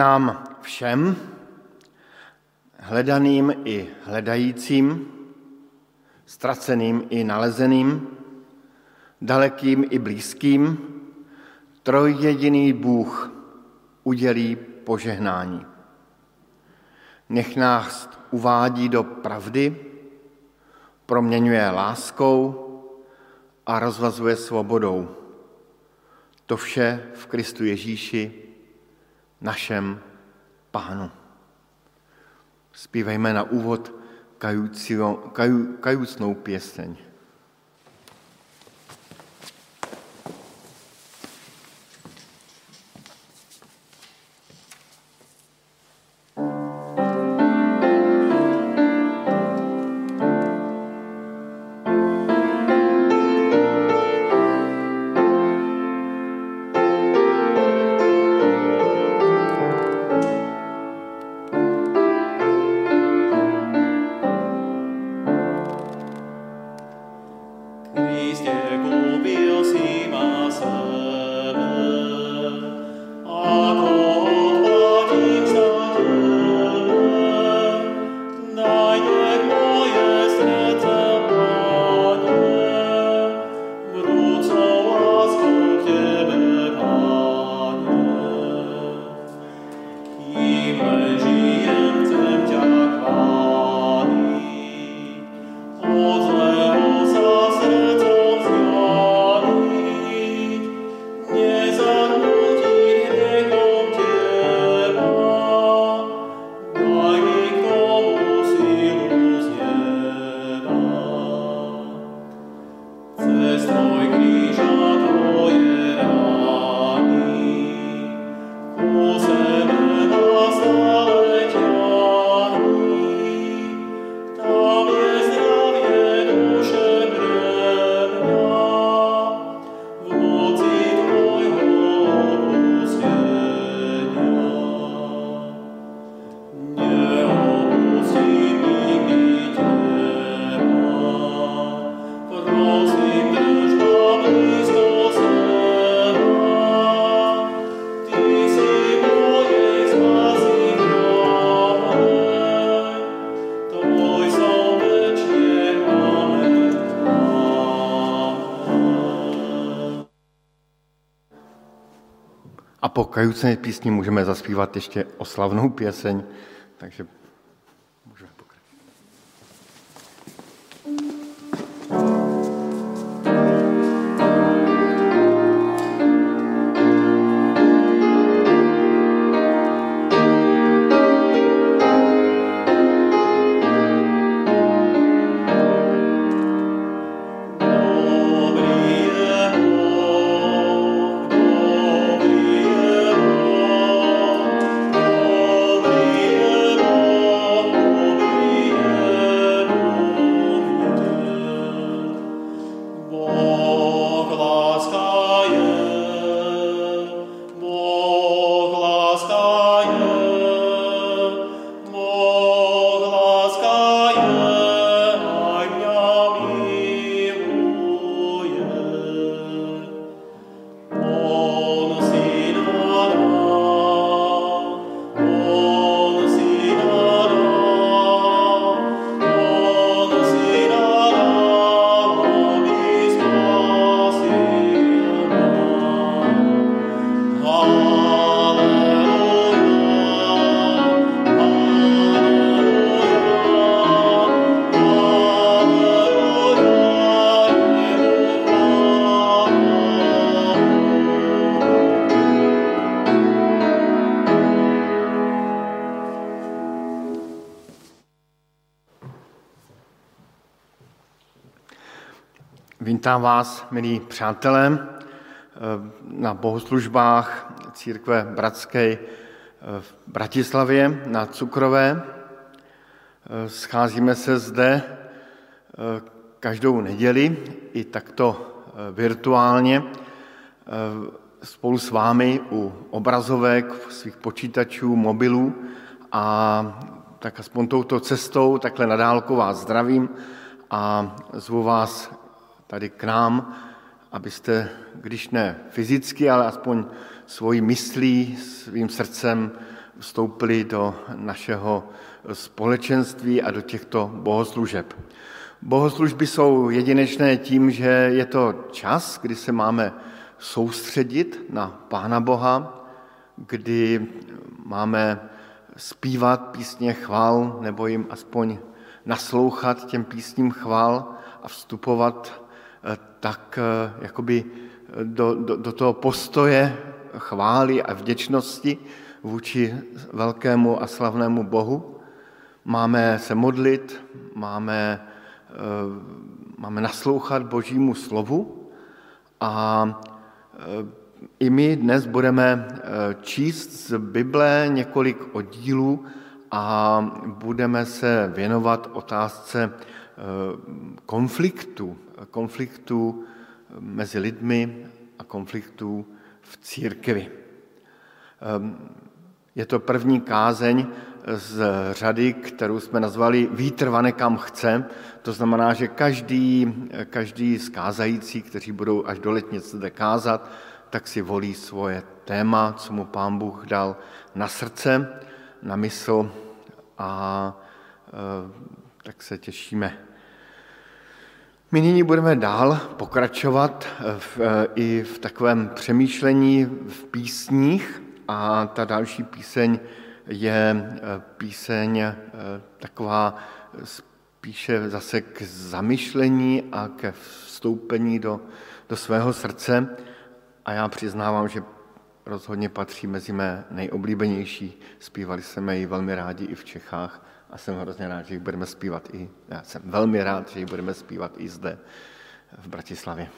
Nám všem, hledaným i hledajícím, ztraceným i nalezeným, dalekým i blízkým, trojjediný Bůh udělí požehnání. Nech nás uvádí do pravdy, proměňuje láskou a rozvazuje svobodou. To vše v Kristu Ježíši, našem Pánu. Zpívejme na úvod kajucnou pěseň. Kajucené písni můžeme zaspívat ještě oslavnou pěseň, takže Vítám vás, milí přátelé, eh, na bohoslužbách církve Bratské eh, v Bratislavě na Cukrové. Eh, scházíme se zde každou neděli i takto virtuálně spolu s vámi u obrazovek, svých počítačů, mobilů a tak aspoň touto cestou, takhle nadálko vás zdravím a zvu vás tady k nám, abyste, když ne fyzicky, ale aspoň svojí myslí, svým srdcem vstoupili do našeho společenství a do těchto bohoslužeb. Bohoslužby jsou jedinečné tím, že je to čas, kdy se máme soustředit na Pána Boha, kdy máme zpívat písně chval nebo jim aspoň naslouchat těm písním chval a vstupovat tak eh, jakoby do, do, do toho postoje chvály a vděčnosti vůči velkému a slavnému Bohu. Máme se modlit, máme, eh, máme naslouchat Božímu slovu a i my dnes budeme číst z Bible několik oddílů a budeme se věnovat otázce konfliktu, konfliktu mezi lidmi a konfliktů v církvi. Je to první kázeň z řady, kterou jsme nazvali Výtrvane kam chce. To znamená, že každý, každý z kázající, kteří budou až do letnice zde kázat, tak si volí svoje téma, co mu pán Bůh dal na srdce, na mysl a e, tak se těšíme my nyní budeme dál pokračovat v, i v takovém přemýšlení v písních a ta další píseň je eh, píseň eh, taková spíše zase k zamyšlení a ke vstoupení do, do svého srdce a já přiznávám, že rozhodně patří mezi mé nejoblíbenější. Zpívali jsme ji velmi rádi i v Čechách a jsem hrozně rád, že ji budeme zpívat i, já jsem velmi rád, že ji budeme zpívat i zde v Bratislavě.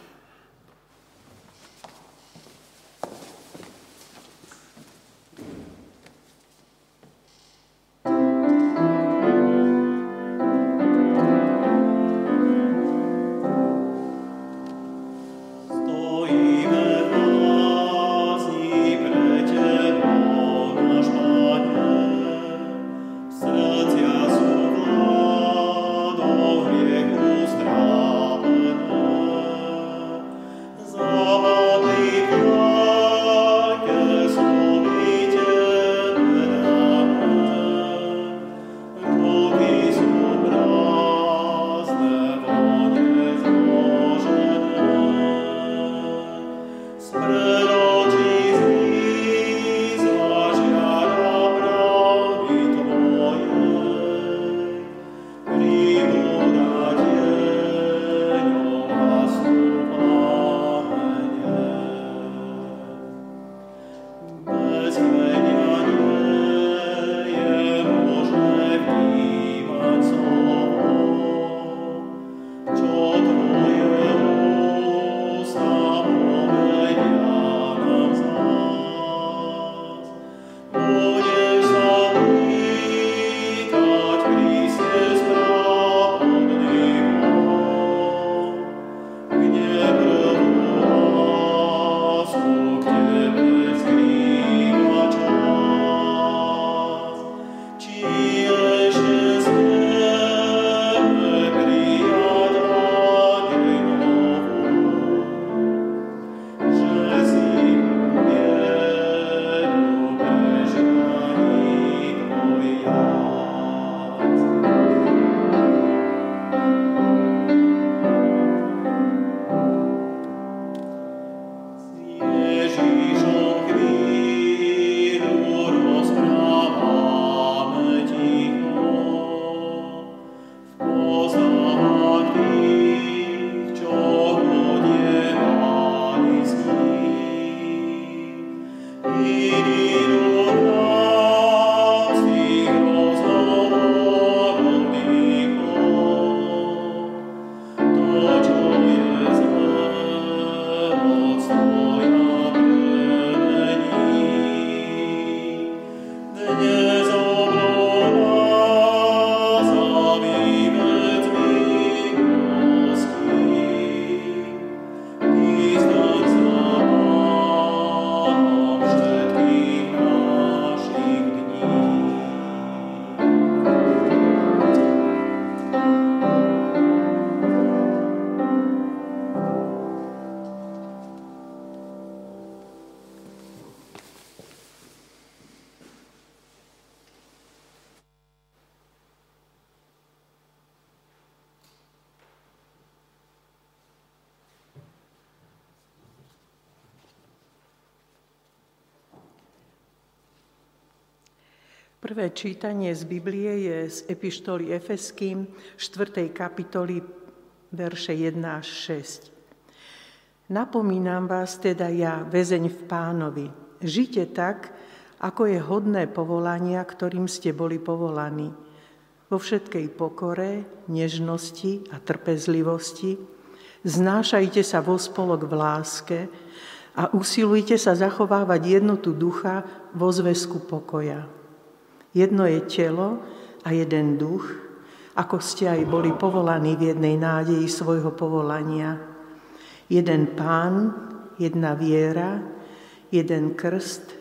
Prvé čítanie z Biblie je z Epištoly Efeským 4. kapitoly verše 1 až 6. Napomínam vás teda ja, väzeň v pánovi. Žite tak, ako je hodné povolania, ktorým ste boli povolaní. Vo všetkej pokore, nežnosti a trpezlivosti, znášajte sa vo spolok v láske a usilujte sa zachovávať jednotu ducha vo zväzku pokoja. Jedno je telo a jeden duch, ako ste aj boli povolaní v jednej nádeji svojho povolania. Jeden pán, jedna viera, jeden krst,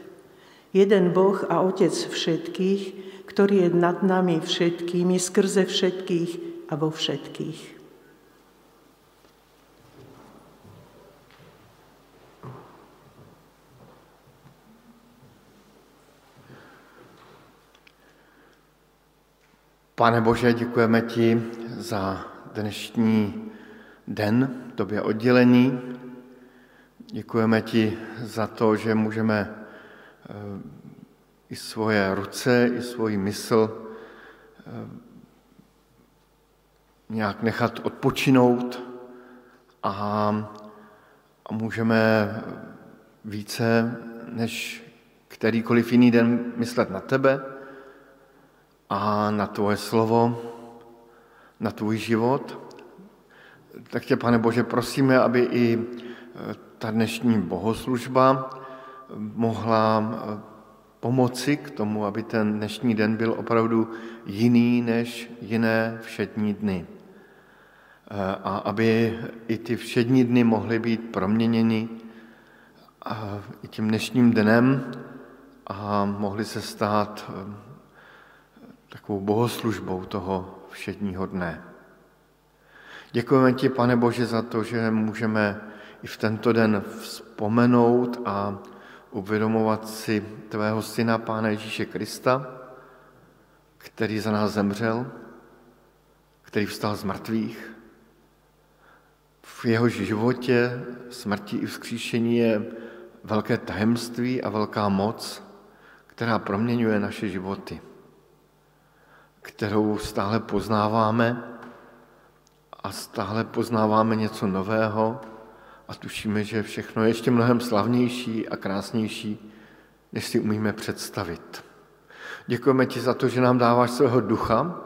jeden Boh a Otec všetkých, ktorý je nad nami všetkými, skrze všetkých a vo všetkých. Pane Bože, děkujeme ti za dnešní den, tobě oddělení. Děkujeme ti za to, že můžeme eh, i svoje ruce, i svoji mysl eh, nějak nechat odpočinout a, a můžeme více než kterýkoliv jiný den myslet na tebe, a na tvoje slovo, na tvůj život. Tak tě, pane Bože, prosíme, aby i e, ta dnešní bohoslužba mohla e, pomoci k tomu, aby ten dnešní den byl opravdu jiný než jiné všední dny. E, a aby i ty všední dny mohly být proměněny i tím dnešním dnem a mohly se stát takovou bohoslužbou toho všedního dne. Děkujeme ti, pane Bože, za to, že můžeme i v tento den vzpomenout a uvědomovat si tvého syna, Pána Ježíše Krista, který za nás zemřel, který vstal z mrtvých. V jeho životě smrti i vzkříšení je velké tajemství a velká moc, která proměňuje naše životy kterou stále poznáváme a stále poznáváme něco nového a tušíme, že všechno je ještě mnohem slavnější a krásnější, než si umíme představit. Děkujeme ti za to, že nám dáváš svého ducha,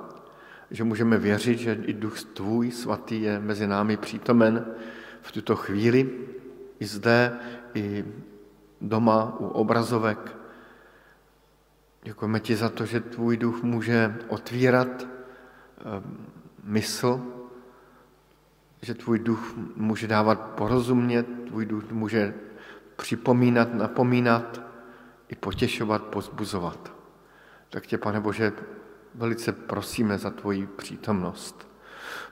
že můžeme věřit, že i duch tvůj svatý je mezi námi přítomen v tuto chvíli, i zde, i doma u obrazovek, Děkujeme ti za to, že tvůj duch může otvírat eh, mysl, že tvůj duch může dávat porozumět, tvůj duch může připomínat, napomínat, i potěšovat, pozbuzovat. Tak tě, pane Bože, velice prosíme za tvoji přítomnost.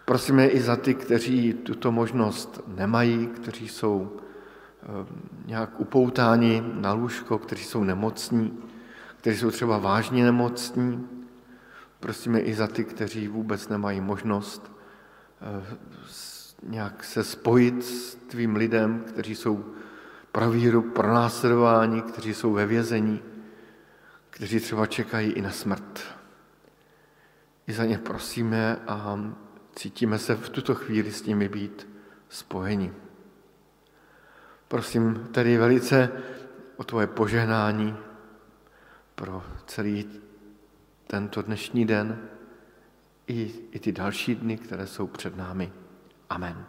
Prosíme i za ty, kteří tuto možnost nemají, kteří jsou eh, nějak upoutáni na lůžko, kteří jsou nemocní, kteří jsou třeba vážně nemocní. Prosíme i za ty, kteří vůbec nemají možnost eh, nějak se spojit s tvým lidem, kteří jsou pro víru pronásledováni, kteří jsou ve vězení, kteří třeba čekají i na smrt. I za ně prosíme a cítíme se v tuto chvíli s nimi být spojeni. Prosím tedy velice o tvoje požehnání, pro celý tento dnešní den i, i ty další dny, které jsou před námi. Amen.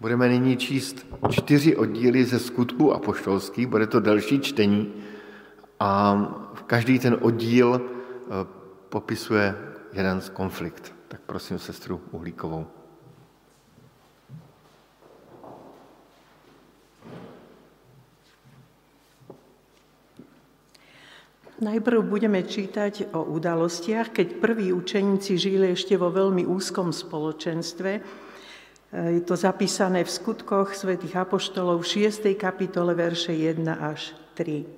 Budeme nyní číst čtyři oddíly ze skutku apoštolských, bude to další čtení a každý ten oddíl eh, popisuje jeden z konflikt. Tak prosím sestru Uhlíkovou. Najprv budeme čítať o udalostiach, keď prví učeníci žili ešte vo veľmi úzkom spoločenstve. Je to zapísané v skutkoch svätých Apoštolov v 6. kapitole verše 1 až 3.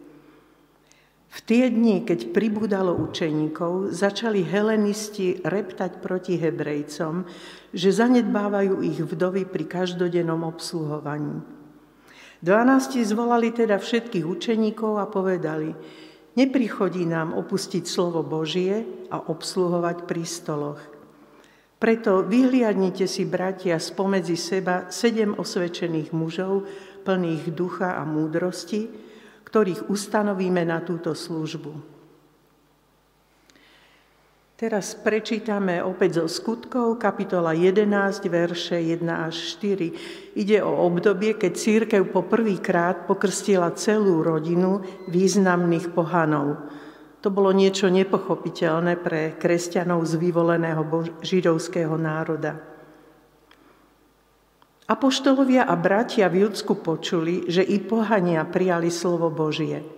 V tie dni, keď pribúdalo učeníkov, začali helenisti reptať proti Hebrejcom, že zanedbávajú ich vdovy pri každodennom obsluhovaní. Dvanácti zvolali teda všetkých učeníkov a povedali – Neprichodí nám opustiť slovo Božie a obsluhovať pri stoloch. Preto vyhliadnite si, bratia, spomedzi seba sedem osvedčených mužov, plných ducha a múdrosti, ktorých ustanovíme na túto službu. Teraz prečítame opäť zo skutkov, kapitola 11, verše 1 až 4. Ide o obdobie, keď církev po prvýkrát pokrstila celú rodinu významných pohanov. To bolo niečo nepochopiteľné pre kresťanov z vyvoleného židovského národa. Apoštolovia a bratia v Judsku počuli, že i pohania prijali slovo Božie –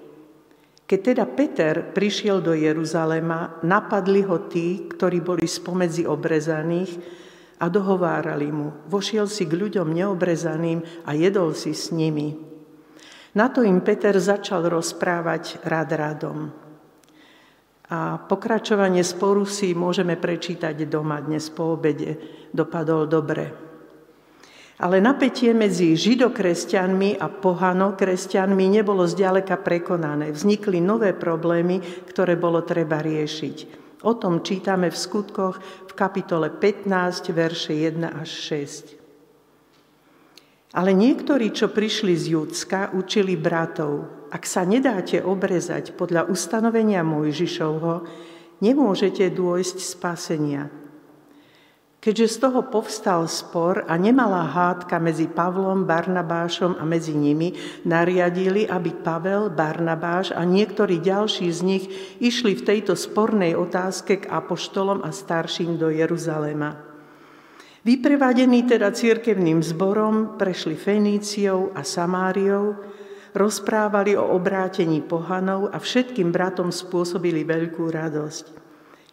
keď teda Peter prišiel do Jeruzalema, napadli ho tí, ktorí boli spomedzi obrezaných a dohovárali mu. Vošiel si k ľuďom neobrezaným a jedol si s nimi. Na to im Peter začal rozprávať rad radom. A pokračovanie sporu si môžeme prečítať doma dnes po obede. Dopadol dobre. Ale napätie medzi židokresťanmi a pohanokresťanmi nebolo zďaleka prekonané. Vznikli nové problémy, ktoré bolo treba riešiť. O tom čítame v skutkoch v kapitole 15, verše 1 až 6. Ale niektorí, čo prišli z Judska, učili bratov, ak sa nedáte obrezať podľa ustanovenia Mojžišovho, nemôžete dôjsť spasenia. Keďže z toho povstal spor a nemalá hádka medzi Pavlom, Barnabášom a medzi nimi, nariadili, aby Pavel, Barnabáš a niektorí ďalší z nich išli v tejto spornej otázke k apoštolom a starším do Jeruzalema. Vyprevadení teda církevným zborom prešli Feníciou a Samáriou, rozprávali o obrátení pohanov a všetkým bratom spôsobili veľkú radosť.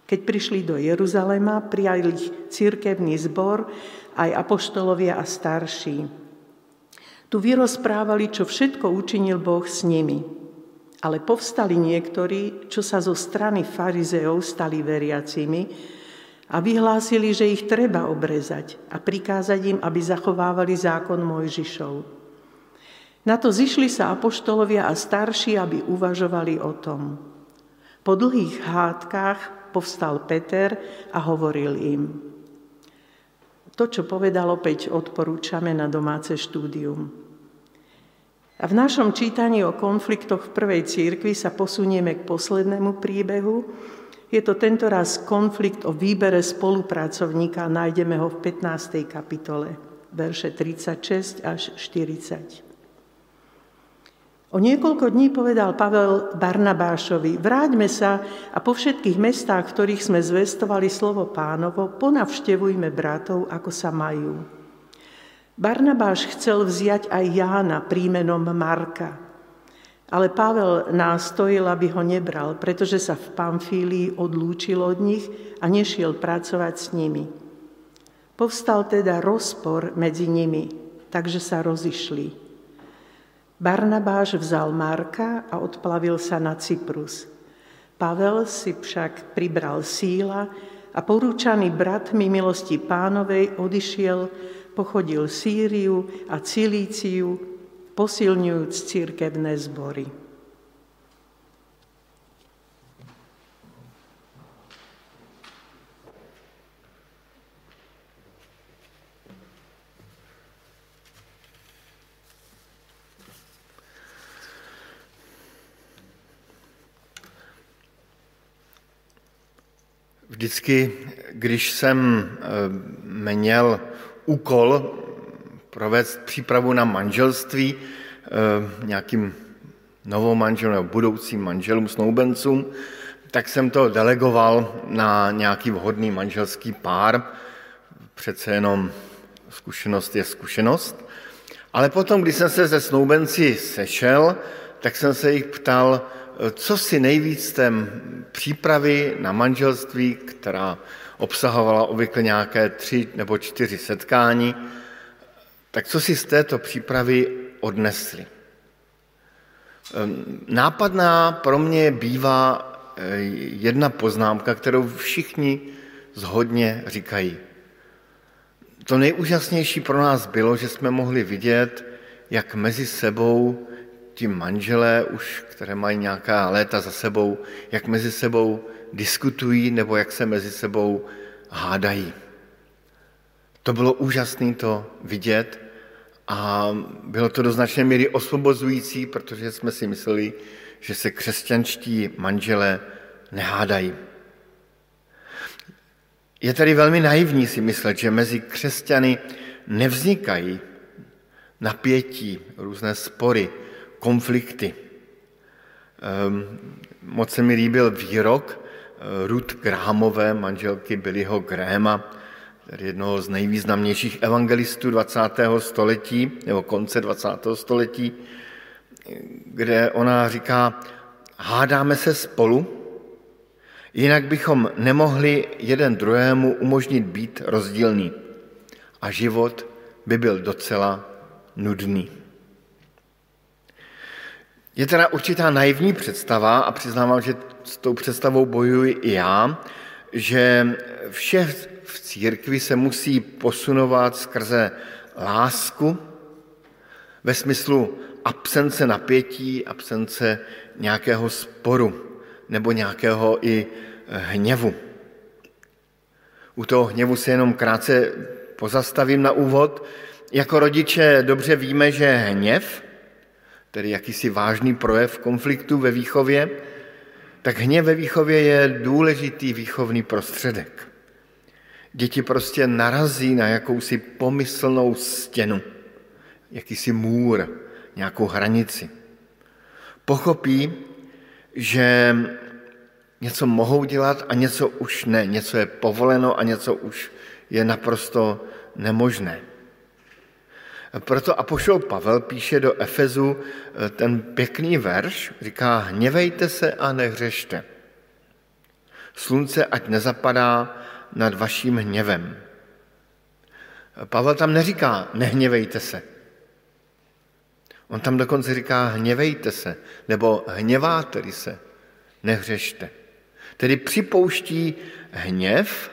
Keď prišli do Jeruzalema, prijali ich církevný zbor, aj apoštolovia a starší. Tu vyrozprávali, čo všetko učinil Boh s nimi. Ale povstali niektorí, čo sa zo strany farizeov stali veriacimi a vyhlásili, že ich treba obrezať a prikázať im, aby zachovávali zákon Mojžišov. Na to zišli sa apoštolovia a starší, aby uvažovali o tom. Po dlhých hádkach povstal Peter a hovoril im. To, čo povedal, opäť odporúčame na domáce štúdium. A v našom čítaní o konfliktoch v prvej církvi sa posunieme k poslednému príbehu. Je to tentoraz konflikt o výbere spolupracovníka, nájdeme ho v 15. kapitole, verše 36 až 40. O niekoľko dní povedal Pavel Barnabášovi, vráťme sa a po všetkých mestách, v ktorých sme zvestovali slovo pánovo, ponavštevujme bratov, ako sa majú. Barnabáš chcel vziať aj Jána prímenom Marka, ale Pavel nástojil, aby ho nebral, pretože sa v Pamfílii odlúčil od nich a nešiel pracovať s nimi. Povstal teda rozpor medzi nimi, takže sa rozišli. Barnabáš vzal Marka a odplavil sa na Cyprus. Pavel si však pribral síla a porúčaný bratmi milosti pánovej odišiel, pochodil Sýriu a Cilíciu, posilňujúc církevné zbory. Vždycky, když jsem eh, měl úkol provést přípravu na manželství eh, nějakým novou manželům nebo budoucím manželům, snoubencům, tak jsem to delegoval na nějaký vhodný manželský pár. Přece jenom zkušenost je zkušenost. Ale potom, když jsem se se snoubenci sešel, tak jsem se jich ptal, co si nejvíc té přípravy na manželství, která obsahovala obvykle nějaké tři nebo čtyři setkání, tak co si z této přípravy odnesli? Ehm, nápadná pro mě bývá eh, jedna poznámka, kterou všichni zhodně říkají. To nejúžasnější pro nás bylo, že jsme mohli vidět, jak mezi sebou ti manželé už, které mají nějaká léta za sebou, jak mezi sebou diskutují nebo jak se mezi sebou hádají. To bylo úžasné to vidět a bylo to do značné míry osvobozující, protože jsme si mysleli, že se křesťanští manželé nehádají. Je tady velmi naivní si myslet, že mezi křesťany nevznikají napětí, různé spory, konflikty. Ehm, moc se mi líbil výrok eh, Ruth Grahamové, manželky Billyho Grahama, jednoho z nejvýznamnějších evangelistů 20. století, nebo konce 20. století, kde ona říká, hádáme se spolu, jinak bychom nemohli jeden druhému umožnit být rozdílný a život by byl docela nudný. Je teda určitá naivní představa a přiznávám, že s tou představou bojuji i já, že vše v církvi se musí posunovat skrze lásku ve smyslu absence napětí, absence nějakého sporu nebo nějakého i hněvu. U toho hněvu se jenom krátce pozastavím na úvod. Jako rodiče dobře víme, že hněv, tedy jakýsi vážný projev konfliktu ve výchově, tak hněv ve výchově je důležitý výchovný prostředek. Děti prostě narazí na jakousi pomyslnou stěnu, jakýsi můr, nějakou hranici. Pochopí, že něco mohou dělat a něco už ne, něco je povoleno a něco už je naprosto nemožné. Proto Apoštol Pavel píše do Efezu eh, ten pěkný verš, říká, hněvejte se a nehřešte. Slunce ať nezapadá nad vaším hněvem. Pavel tam neříká, nehněvejte se. On tam dokonce říká, hněvejte se, nebo hněváte se, nehřešte. Tedy připouští hněv,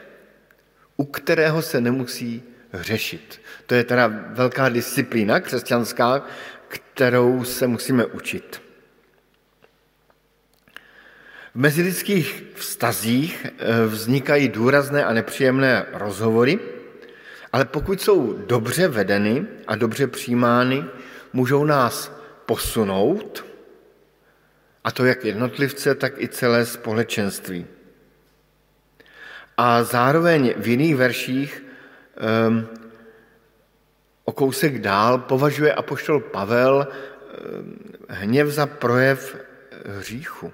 u kterého se nemusí hřešit. To je teda velká disciplína křesťanská, kterou se musíme učit. V mezilidských vztazích eh, vznikají důrazné a nepříjemné rozhovory, ale pokud jsou dobře vedeny a dobře přijímány, můžou nás posunout, a to jak jednotlivce, tak i celé společenství. A zároveň v jiných verších o kousek dál považuje apoštol Pavel um, hněv za projev hříchu.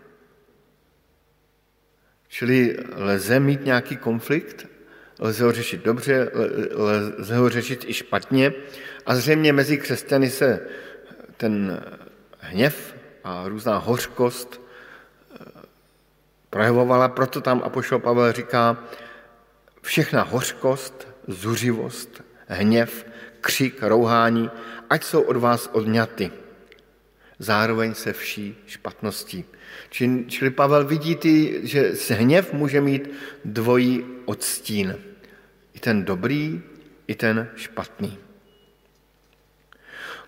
Čili lze mít nějaký konflikt, lze ho řešit dobře, lze ho řešit i špatně a zřejmě mezi křesťany se ten hněv a různá hořkost eh, projevovala, proto tam Apoštol Pavel říká, všechna hořkost, zuřivost, hněv, křik, rouhání, ať jsou od vás odňaty. Zároveň se vší špatností. Čili, Pavel vidí, ty, že se hněv může mít dvojí odstín. I ten dobrý, i ten špatný.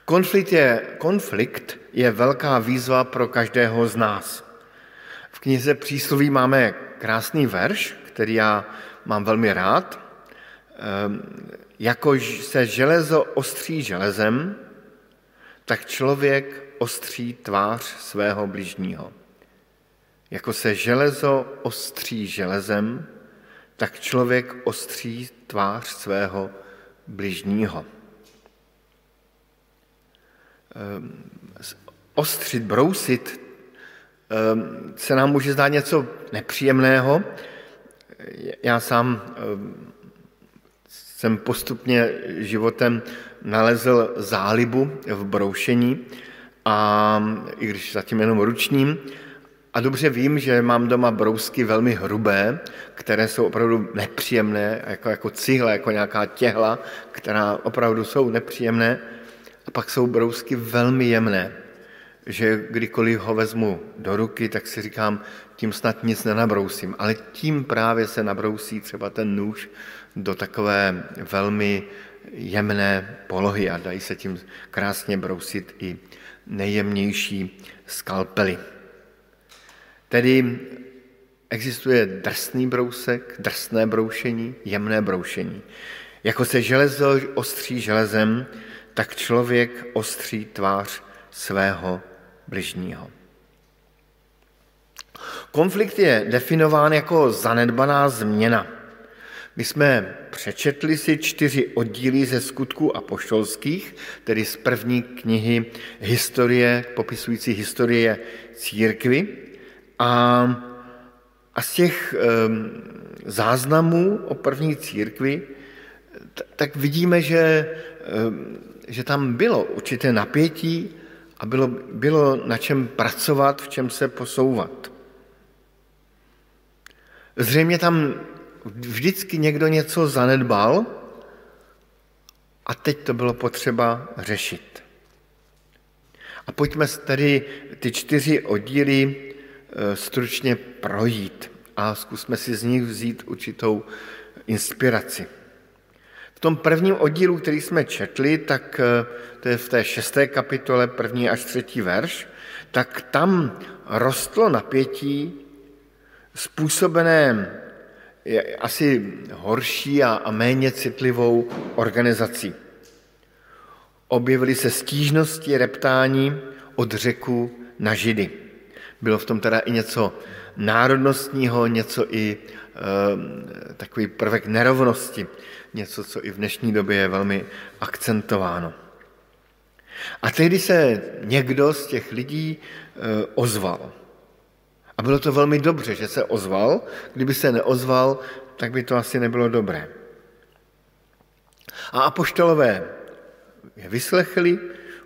Konflikt je, konflikt je velká výzva pro každého z nás. V knize Přísloví máme krásný verš, který já mám velmi rád. Ehm, jako se železo ostří železem, tak člověk ostří tvář svého bližního. Jako se železo ostří železem, tak člověk ostří tvář svého bližního. Ehm, ostřit, brousit ehm, se nám může zdát něco nepříjemného. Já sám jsem postupně životem nalezl zálibu v broušení, a i když zatím jenom ručním, a dobře vím, že mám doma brousky velmi hrubé, které jsou opravdu nepříjemné, jako, jako cihle, jako nějaká těhla, která opravdu jsou nepříjemné. A pak jsou brousky velmi jemné, že kdykoliv ho vezmu do ruky, tak si říkám, tím snad nic nenabrousím, ale tím právě se nabrousí třeba ten nůž do takové velmi jemné polohy a dají se tím krásně brousit i nejjemnější skalpely. Tedy existuje drsný brousek, drsné broušení, jemné broušení. Jako se železo ostří železem, tak člověk ostří tvář svého bližního. Konflikt je definován jako zanedbaná změna. My jsme přečetli si čtyři oddíly ze skutků apoštolských, tedy z první knihy historie, popisující historie církvy. A, a z těch um, záznamů o první církvi, tak vidíme, že, um, že tam bylo určité napětí a bylo, bylo na čem pracovat, v čem se posouvat. Zřejmě tam vždycky někdo něco zanedbal a teď to bylo potřeba řešit. A pojďme tedy ty čtyři oddíly e, stručně projít a zkusme si z nich vzít určitou inspiraci. V tom prvním oddílu, který jsme četli, tak e, to je v té šesté kapitole, první až třetí verš, tak tam rostlo napětí způsobené je asi horší a, a méně citlivou organizací. Objevily se stížnosti, reptání od řeku na židy. Bylo v tom teda i něco národnostního, něco i e, takový prvek nerovnosti, něco, co i v dnešní době je velmi akcentováno. A tehdy se někdo z těch lidí e, ozval. Bylo to velmi dobře, že se ozval. Kdyby se neozval, tak by to asi nebylo dobré. A apoštolové je vyslechli,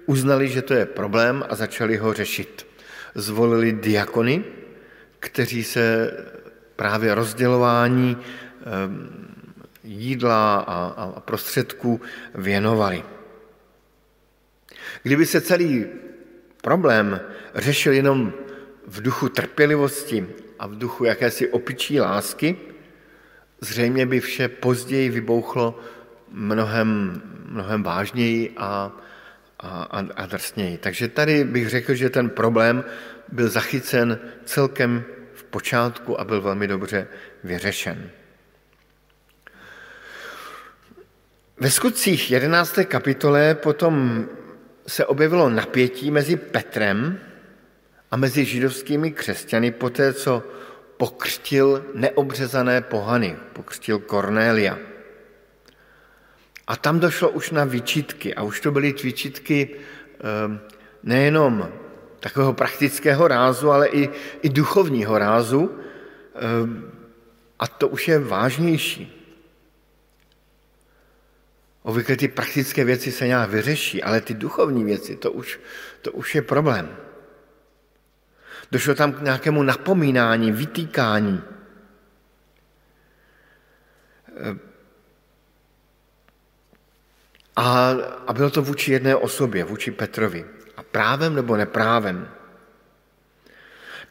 uznali, že to je problém a začali ho řešit. Zvolili diakony, kteří se právě rozdělování ehm, jídla a prostředků věnovali. Kdyby se celý problém řešil jenom v duchu trpělivosti a v duchu jakési opičí lásky, zřejmě by vše později vybouchlo mnohem, mnohem vážněji a, a, a drsněji. Takže tady bych řekl, že ten problém byl zachycen celkem v počátku a byl velmi dobře vyřešen. Ve skutcích 11. kapitole potom se objevilo napětí mezi Petrem, mezi židovskými křesťany poté, co pokřtil neobřezané pohany, pokřtil Kornélia. A tam došlo už na výčitky a už to byly výčitky ehm, nejenom takového praktického rázu, ale i, i duchovního rázu. Ehm, a to už je vážnější. Obvykle ty praktické věci se nějak vyřeší, ale ty duchovní věci, to už, to už je problém. Došlo tam k nějakému napomínání, vytýkání. A, a bylo to vůči jedné osobě, vůči Petrovi. A právem nebo neprávem.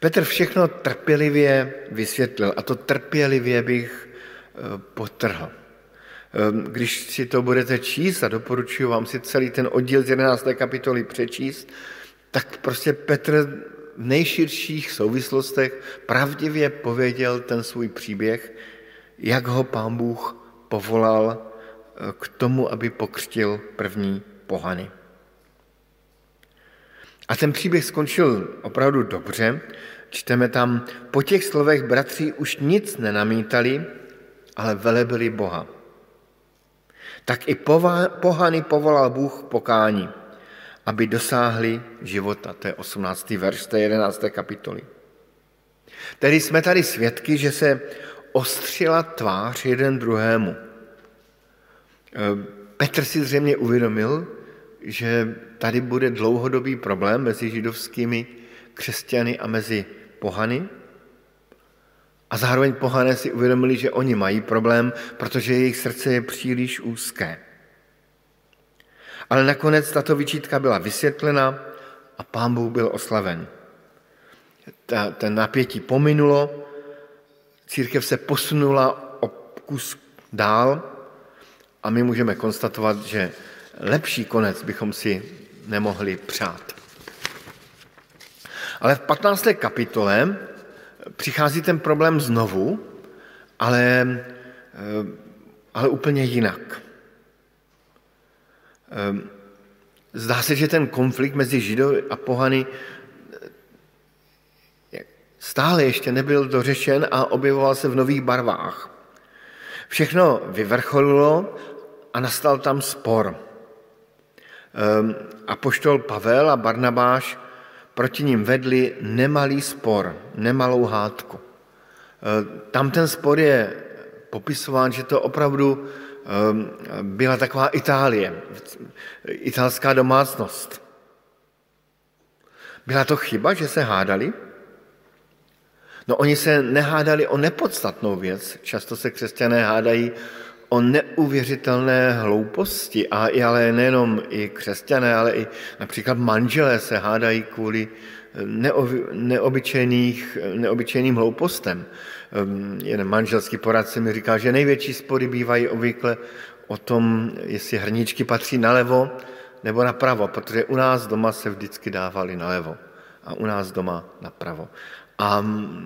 Petr všechno trpělivě vysvětlil a to trpělivě bych eh, potrhl. Eh, když si to budete číst a doporučuji vám si celý ten oddíl z 11. kapitoly přečíst, tak prostě Petr nejširších souvislostech pravdivě pověděl ten svůj příběh, jak ho pán Bůh povolal eh, k tomu, aby pokřtil první pohany. A ten příběh skončil opravdu dobře. Čteme tam, po těch slovech bratři už nic nenamítali, ale velebili Boha. Tak i pohany povolal Bůh pokání aby dosáhli života. To je 18. verš té 11. kapitoly. Tedy jsme tady svědky, že se ostřila tvář jeden druhému. E, Petr si zřejmě uvědomil, že tady bude dlouhodobý problém mezi židovskými křesťany a mezi pohany. A zároveň pohané si uvědomili, že oni mají problém, protože jejich srdce je příliš úzké. Ale nakonec tato vyčítka byla vysvětlena a pán Bůh byl oslaven. Ta, ten napětí pominulo, církev se posunula o kus dál a my můžeme konstatovat, že lepší konec bychom si nemohli přát. Ale v 15. kapitole přichází ten problém znovu, ale, eh, ale úplně jinak. Eh, zdá se, že ten konflikt mezi Židovy a pohany eh, stále ještě nebyl dořešen a objevoval se v nových barvách. Všechno vyvrcholilo a nastal tam spor. A poštol Pavel a Barnabáš proti ním vedli nemalý spor, nemalou hádku. E, tam ten spor je popisován, že to opravdu byla taková Itálie, italská domácnost. Byla to chyba, že se hádali? No oni se nehádali o nepodstatnou věc. Často se křesťané hádají o neuvěřitelné hlouposti, a i ale nejenom i křesťané, ale i například manželé se hádají kvůli neobyčejných, neobyčejným hloupostem. Jeden manželský poradce mi říká, že největší spory bývají obvykle o tom, jestli hrníčky patří nalevo nebo napravo, protože u nás doma se vždycky dávali nalevo a u nás doma napravo. A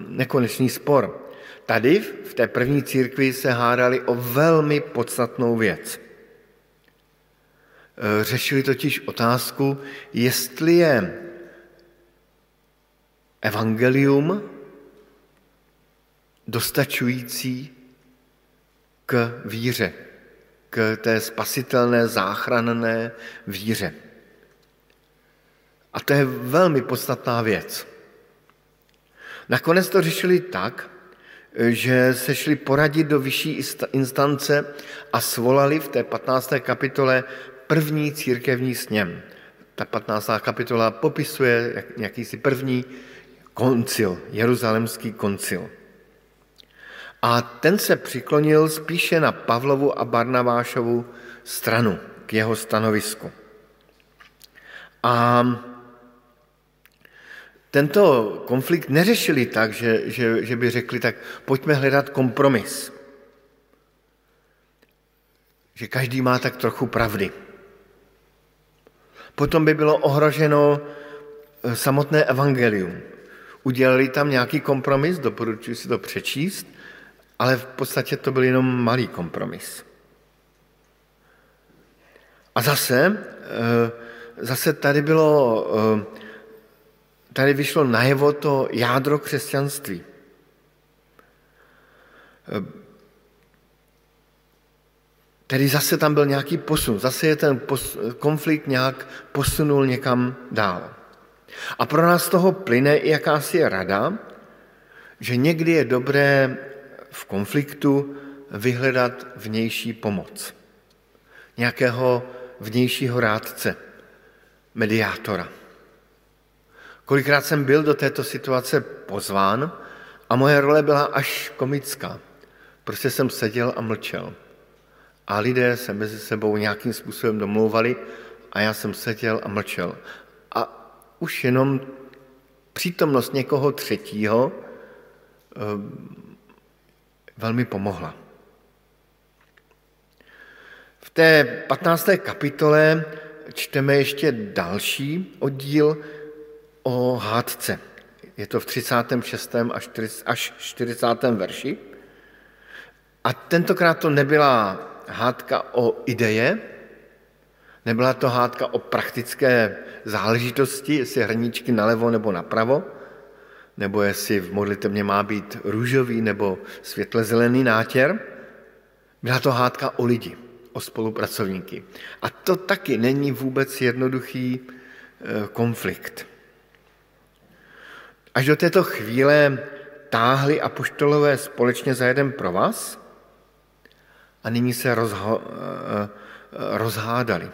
nekonečný spor. Tady v té první církvi se hádali o velmi podstatnou věc. E, řešili totiž otázku, jestli je evangelium dostačující k víře, k té spasitelné, záchranné víře. A to je velmi podstatná věc. Nakonec to řešili tak, že se šli poradit do vyšší instance a svolali v té 15. kapitole první církevní sněm. Ta 15. kapitola popisuje jakýsi první koncil, jeruzalemský koncil. A ten se přiklonil spíše na Pavlovu a Barnavášovu stranu, k jeho stanovisku. A tento konflikt neřešili tak, že, že, že by řekli, tak pojďme hledat kompromis. Že každý má tak trochu pravdy. Potom by bylo ohroženo eh, samotné evangelium. Udělali tam nějaký kompromis, doporučuji si to přečíst, ale v podstatě to byl jenom malý kompromis. A zase, eh, zase tady bylo eh, tady vyšlo najevo to jádro křesťanství. Tedy zase tam byl nějaký posun, zase je ten konflikt nějak posunul někam dál. A pro nás toho plyne i jakási rada, že někdy je dobré v konfliktu vyhledat vnější pomoc. Nějakého vnějšího rádce, mediátora. Kolikrát jsem byl do této situace pozván a moje role byla až komická. Prostě jsem seděl a mlčel. A lidé se mezi sebou nějakým způsobem domlouvali a já jsem seděl a mlčel. A už jenom přítomnost někoho třetího eh, velmi pomohla. V té 15. kapitole čteme ještě další oddíl, o hádce. Je to v 36. až 40. verši. A tentokrát to nebyla hádka o ideje, nebyla to hádka o praktické záležitosti, jestli hrníčky nalevo nebo napravo, nebo jestli v modlitevně má být růžový nebo světle zelený nátěr. Byla to hádka o lidi, o spolupracovníky. A to taky není vůbec jednoduchý eh, konflikt. Až do této chvíle táhli apoštolové společně za jeden pro vás a nyní se rozho- eh, rozhádali.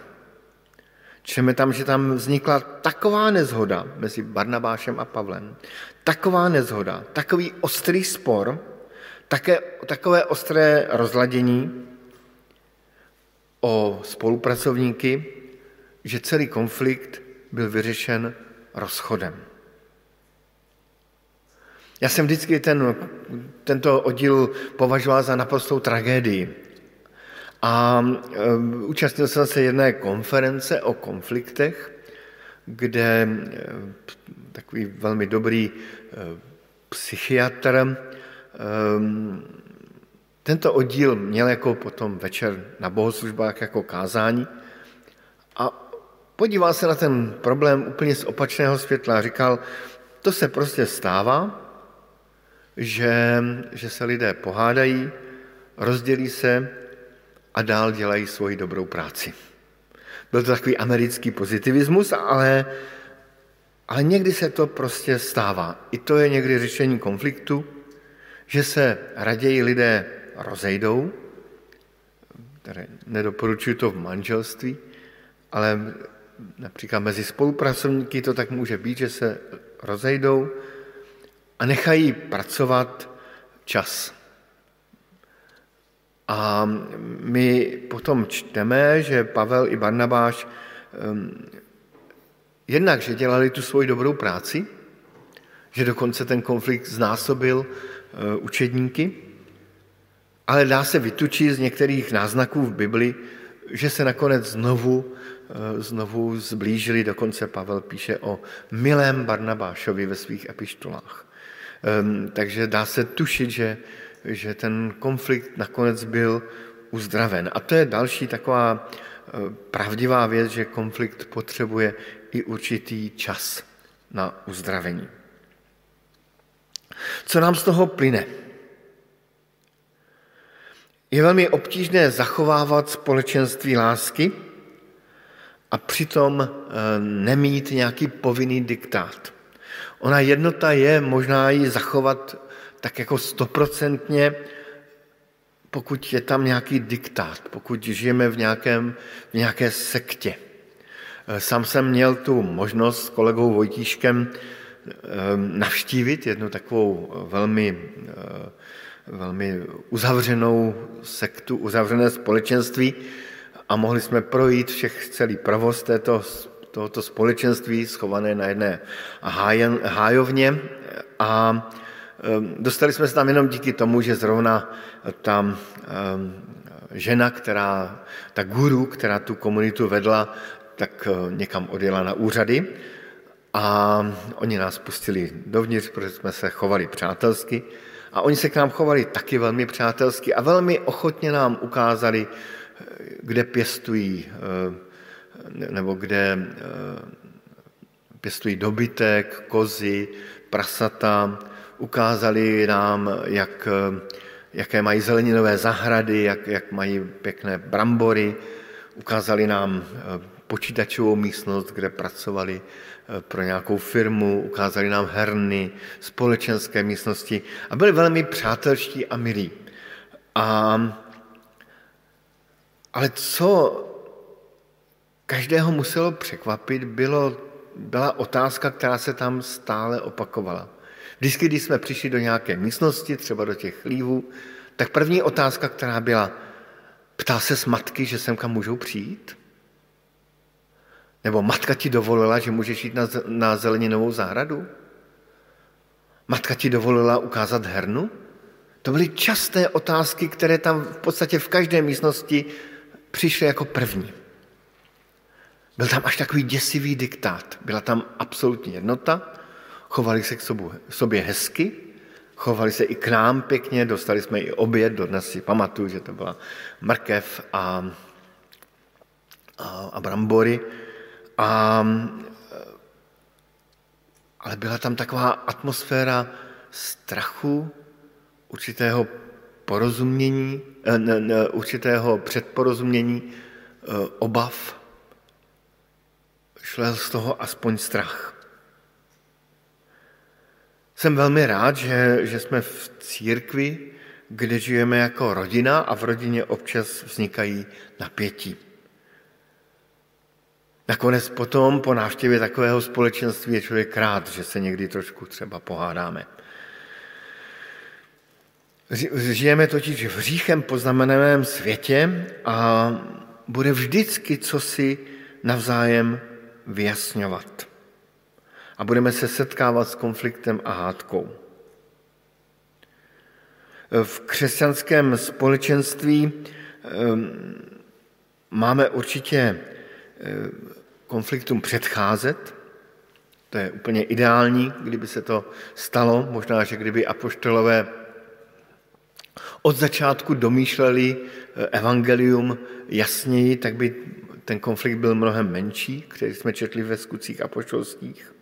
Čteme tam, že tam vznikla taková nezhoda mezi Barnabášem a Pavlem, taková nezhoda, takový ostrý spor, také, takové ostré rozladění o spolupracovníky, že celý konflikt byl vyřešen rozchodem. Já jsem vždycky ten, tento oddíl považoval za naprostou tragédii. A účastnil jsem se jedné konference o konfliktech, kde takový velmi dobrý psychiatr tento oddíl měl jako potom večer na bohoslužbách jako kázání a podíval se na ten problém úplně z opačného světla a říkal, to se prostě stává, že, že se lidé pohádají, rozdělí se a dál dělají svoji dobrou práci. Byl to takový americký pozitivismus, ale, ale někdy se to prostě stává. I to je někdy řešení konfliktu, že se raději lidé rozejdou, které nedoporučuji to v manželství, ale například mezi spolupracovníky to tak může být, že se rozejdou a nechají pracovat čas. A my potom čteme, že Pavel i Barnabáš um, jednak, že dělali tu svoji dobrou práci, že dokonce ten konflikt znásobil uh, učedníky, ale dá se vytučit z některých náznaků v Bibli, že se nakonec znovu, uh, znovu zblížili, dokonce Pavel píše o milém Barnabášovi ve svých epištolách. Um, takže dá se tušit, že že ten konflikt nakonec byl uzdraven. A to je další taková eh, pravdivá věc, že konflikt potřebuje i určitý čas na uzdravení. Co nám z toho plyne? Je velmi obtížné zachovávat společenství lásky a přitom eh, nemít nějaký povinný diktát. Ona jednota je možná ji zachovat tak jako stoprocentně, pokud je tam nějaký diktát, pokud žijeme v, nějakém, v nějaké sektě. Eh, sám jsem měl tu možnost s kolegou Vojtíškem eh, navštívit jednu takovou velmi, eh, velmi uzavřenou sektu, uzavřené společenství a mohli jsme projít všech celý provoz této, tohoto společenství schované na jedné hájovně a Ehm, dostali jsme se tam jenom díky tomu, že zrovna tam ehm, žena, která, ta guru, která tu komunitu vedla, tak eh, někam odjela na úřady a oni nás pustili dovnitř, protože jsme se chovali přátelsky. A oni se k nám chovali taky velmi přátelsky a velmi ochotně nám ukázali, eh, kde pěstují eh, nebo kde pěstují dobytek, kozy, prasata, ukázali nám, jak, jaké mají zeleninové zahrady, jak, jak mají pěkné brambory, ukázali nám eh, počítačovou místnost, kde pracovali eh, pro nějakou firmu, ukázali nám herny, společenské místnosti a byli velmi přátelští a milí. A, ale co každého muselo překvapit, bylo, byla otázka, která se tam stále opakovala. Vždycky, když jsme přišli do nějaké místnosti, třeba do těch chlívů, tak první otázka, která byla, ptá se s matky, že semka můžou přijít? Nebo matka ti dovolila, že můžeš jít na, na zeleninovou zahradu? Matka ti dovolila ukázat hernu? To byly časté otázky, které tam v podstatě v každé místnosti přišly jako první. Byl tam až takový děsivý diktát. Byla tam absolutní jednota, chovali se k sobě hezky, chovali se i k nám pěkně, dostali jsme i oběd, dodnes si pamatuju, že to byla mrkev a, a, a brambory. A, ale byla tam taková atmosféra strachu, určitého porozumění, eh, ne, ne, určitého předporozumění, eh, obav. Šel z toho aspoň strach. Jsem velmi rád, že, že jsme v církvi, kde žijeme jako rodina a v rodině občas vznikají napětí. Nakonec potom po návštěvě takového společenství je člověk rád, že se někdy trošku třeba pohádáme. Žijeme totiž v hříchem poznamenaném světě a bude vždycky co si navzájem vyjasňovat. A budeme se setkávat s konfliktem a hádkou. V křesťanském společenství ehm, máme určitě eh, konfliktům předcházet. To je úplně ideální, kdyby se to stalo. Možná, že kdyby apoštolové od začátku domýšleli eh, evangelium jasněji, tak by ten konflikt byl mnohem menší, který jsme četli ve skutcích apoštolských.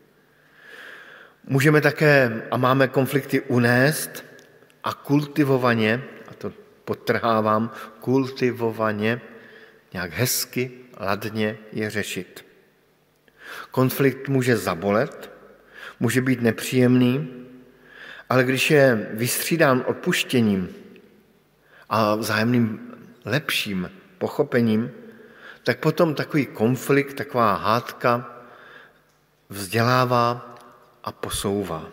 Můžeme také a máme konflikty unést a kultivovaně, a to potrhávám, kultivovaně, nějak hezky, ladně je řešit. Konflikt může zabolet, může být nepříjemný, ale když je vystřídán odpuštěním a vzájemným lepším pochopením, tak potom takový konflikt, taková hádka vzdělává a posouvá.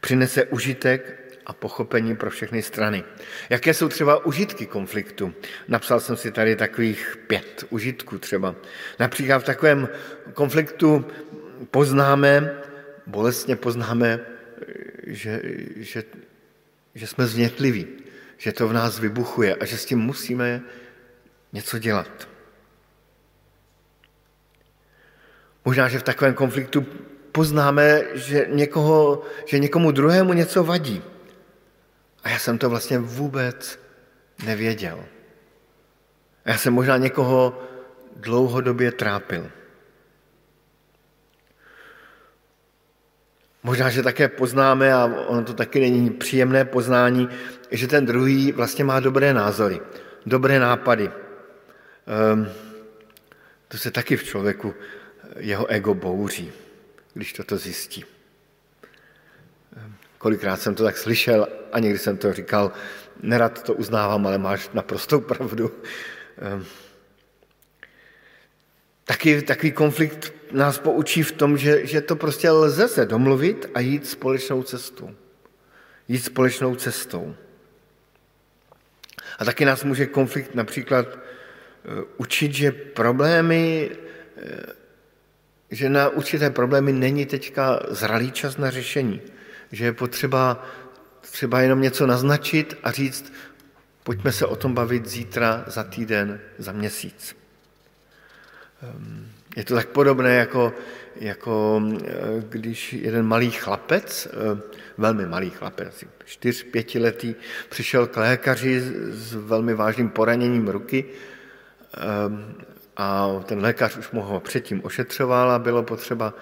Přinese užitek a pochopení pro všechny strany. Jaké jsou třeba užitky konfliktu? Napsal jsem si tady takových pět užitků třeba. Například v takovém konfliktu poznáme, bolestně poznáme, že, že, že jsme znětliví, že to v nás vybuchuje a že s tím musíme něco dělat. Možná, že v takovém konfliktu poznáme, že, někoho, že někomu druhému něco vadí. A já jsem to vlastně vůbec nevěděl. A já jsem možná někoho dlouhodobě trápil. Možná, že také poznáme, a ono to taky není příjemné poznání, že ten druhý vlastně má dobré názory, dobré nápady. Um, to se taky v člověku jeho ego bouří když toto zjistí. Kolikrát jsem to tak slyšel a někdy jsem to říkal, nerad to uznávám, ale máš naprostou pravdu. Ehm, taky, takový konflikt nás poučí v tom, že, že to prostě lze se domluvit a jít společnou cestou. Jít společnou cestou. A taky nás může konflikt například eh, učit, že problémy eh, že na určité problémy není teďka zralý čas na řešení. Že je potřeba třeba jenom něco naznačit a říct, pojďme se o tom bavit zítra, za týden, za měsíc. Ehm, je to tak podobné, jako, jako eh, když jeden malý chlapec, eh, velmi malý chlapec, čtyř, pětiletý, přišel k lékaři s velmi vážným poraněním ruky ehm, a ten lékař už mu ho předtím ošetřoval a bylo potřeba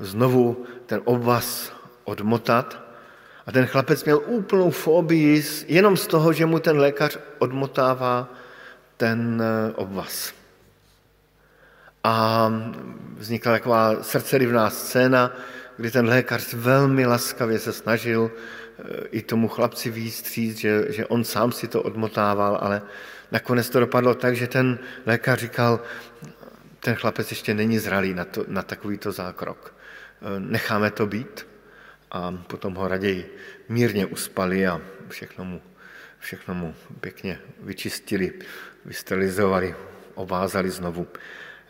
znovu ten obvaz odmotat. A ten chlapec měl úplnou fobii jenom z toho, že mu ten lékař odmotává ten eh, obvaz. A vznikla taková srdcerivná scéna, kdy ten lékař velmi laskavě se snažil eh, i tomu chlapci výstřít, že, že on sám si to odmotával, ale nakonec to dopadlo tak, že ten lékař říkal, ten chlapec ještě není zralý na, to, na takovýto zákrok. E, necháme to být a potom ho raději mírně uspali a všechno mu, všechno mu pěkně vyčistili, vysterilizovali, ovázali znovu.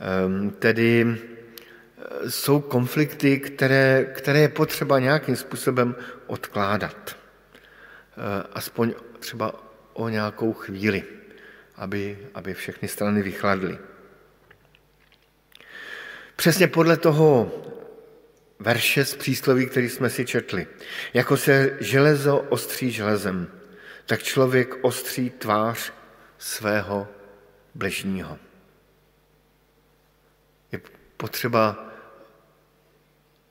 Ehm, tedy e, jsou konflikty, které, které je potřeba nějakým způsobem odkládat. E, aspoň třeba o nějakou chvíli aby, aby všechny strany vychladly. Přesně podle toho verše z přísloví, který jsme si četli. Jako se železo ostří železem, tak člověk ostří tvář svého bližního. Je potřeba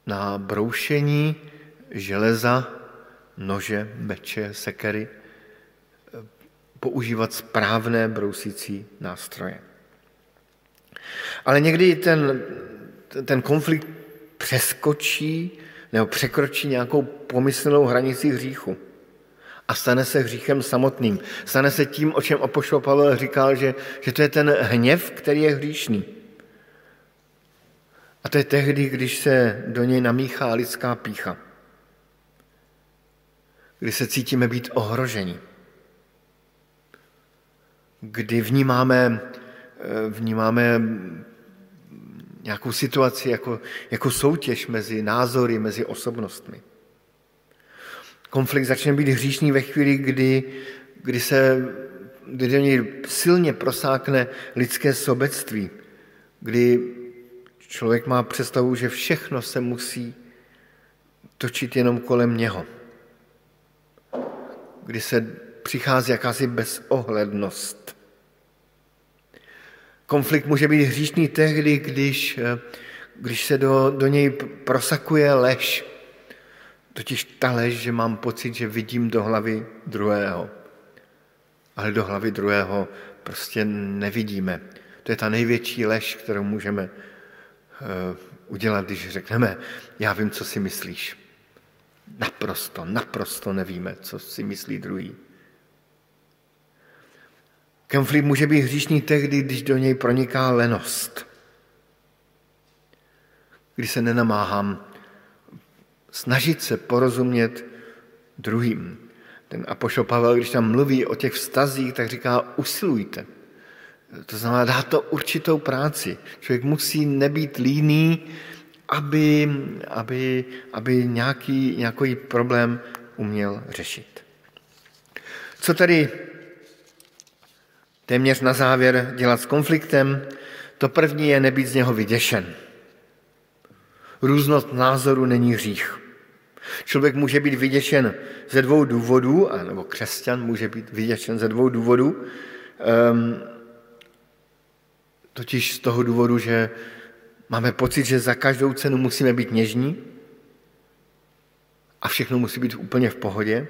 na broušení železa, nože, meče, sekery, používat správné brousící nástroje. Ale někdy ten, ten konflikt přeskočí nebo překročí nějakou pomyslnou hranici hříchu a stane se hříchem samotným. Stane se tím, o čem Apoštol Pavel říkal, že, že to je ten hněv, který je hříšný. A to je tehdy, když se do něj namíchá lidská pícha. Kdy se cítíme být ohroženi kdy vnímáme, eh, vnímáme nějakou situaci jako, jako soutěž mezi názory, mezi osobnostmi. Konflikt začne být hříšný ve chvíli, kdy, kdy se kdy do něj silně prosákne lidské sobectví, kdy člověk má představu, že všechno se musí točit jenom kolem něho. Kdy se přichází jakási bezohlednost. Konflikt může být hříšný tehdy, když, když se do, do něj prosakuje lež. Totiž ta lež, že mám pocit, že vidím do hlavy druhého. Ale do hlavy druhého prostě nevidíme. To je ta největší lež, kterou můžeme eh, udělat, když řekneme, já vím, co si myslíš. Naprosto, naprosto nevíme, co si myslí druhý. Konflikt může být hříšný tehdy, když do něj proniká lenost. Když se nenamáhám snažit se porozumět druhým. Ten apoštol Pavel, když tam mluví o těch vztazích, tak říká usilujte. To znamená, dá to určitou práci. Člověk musí nebýt líný, aby, aby, aby nějaký, nějaký problém uměl řešit. Co tady téměř na závěr dělat s konfliktem? To první je nebýt z něho vyděšen. Různost názoru není hřích. Člověk může být vyděšen ze dvou důvodů, nebo křesťan může být vyděšen ze dvou důvodů. Um, totiž z toho důvodu, že máme pocit, že za každou cenu musíme být něžní a všechno musí být úplně v pohodě.